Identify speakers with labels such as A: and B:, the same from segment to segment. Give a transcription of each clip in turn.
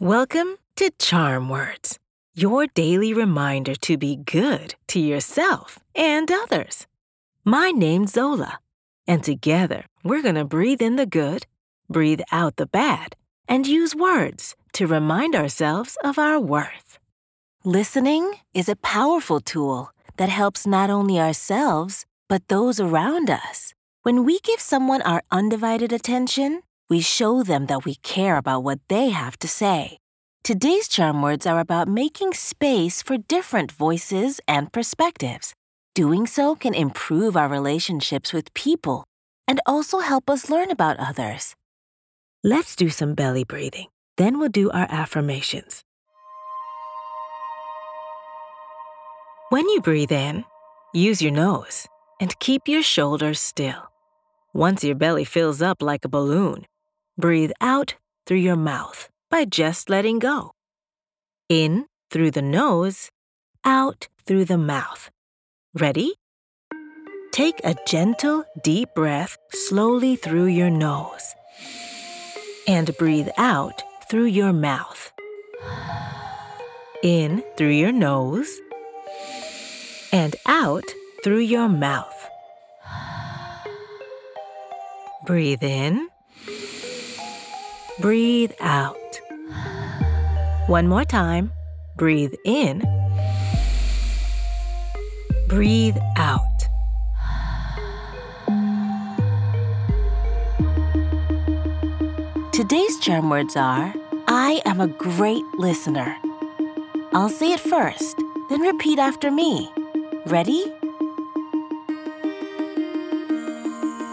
A: Welcome to Charm Words, your daily reminder to be good to yourself and others. My name's Zola, and together we're going to breathe in the good, breathe out the bad, and use words to remind ourselves of our worth. Listening is a powerful tool that helps not only ourselves, but those around us. When we give someone our undivided attention, we show them that we care about what they have to say. Today's charm words are about making space for different voices and perspectives. Doing so can improve our relationships with people and also help us learn about others. Let's do some belly breathing. Then we'll do our affirmations. When you breathe in, use your nose and keep your shoulders still. Once your belly fills up like a balloon, breathe out through your mouth by just letting go. In through the nose, out through the mouth. Ready? Take a gentle, deep breath slowly through your nose. And breathe out through your mouth. In through your nose. And out through your mouth. Breathe in. Breathe out. One more time. Breathe in. Breathe out. Today's charm words are I am a great listener. I'll say it first, then repeat after me. Ready?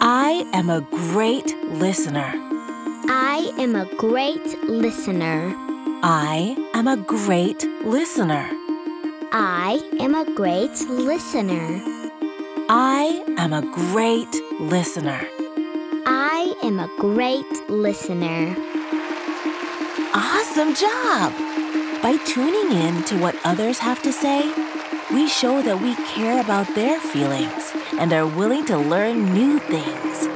A: I am a great listener.
B: I am a great listener.
A: I am a great listener.
B: I am a great listener.
A: I am a great listener.
B: I am a great listener.
A: Awesome job! By tuning in to what others have to say, we show that we care about their feelings and are willing to learn new things.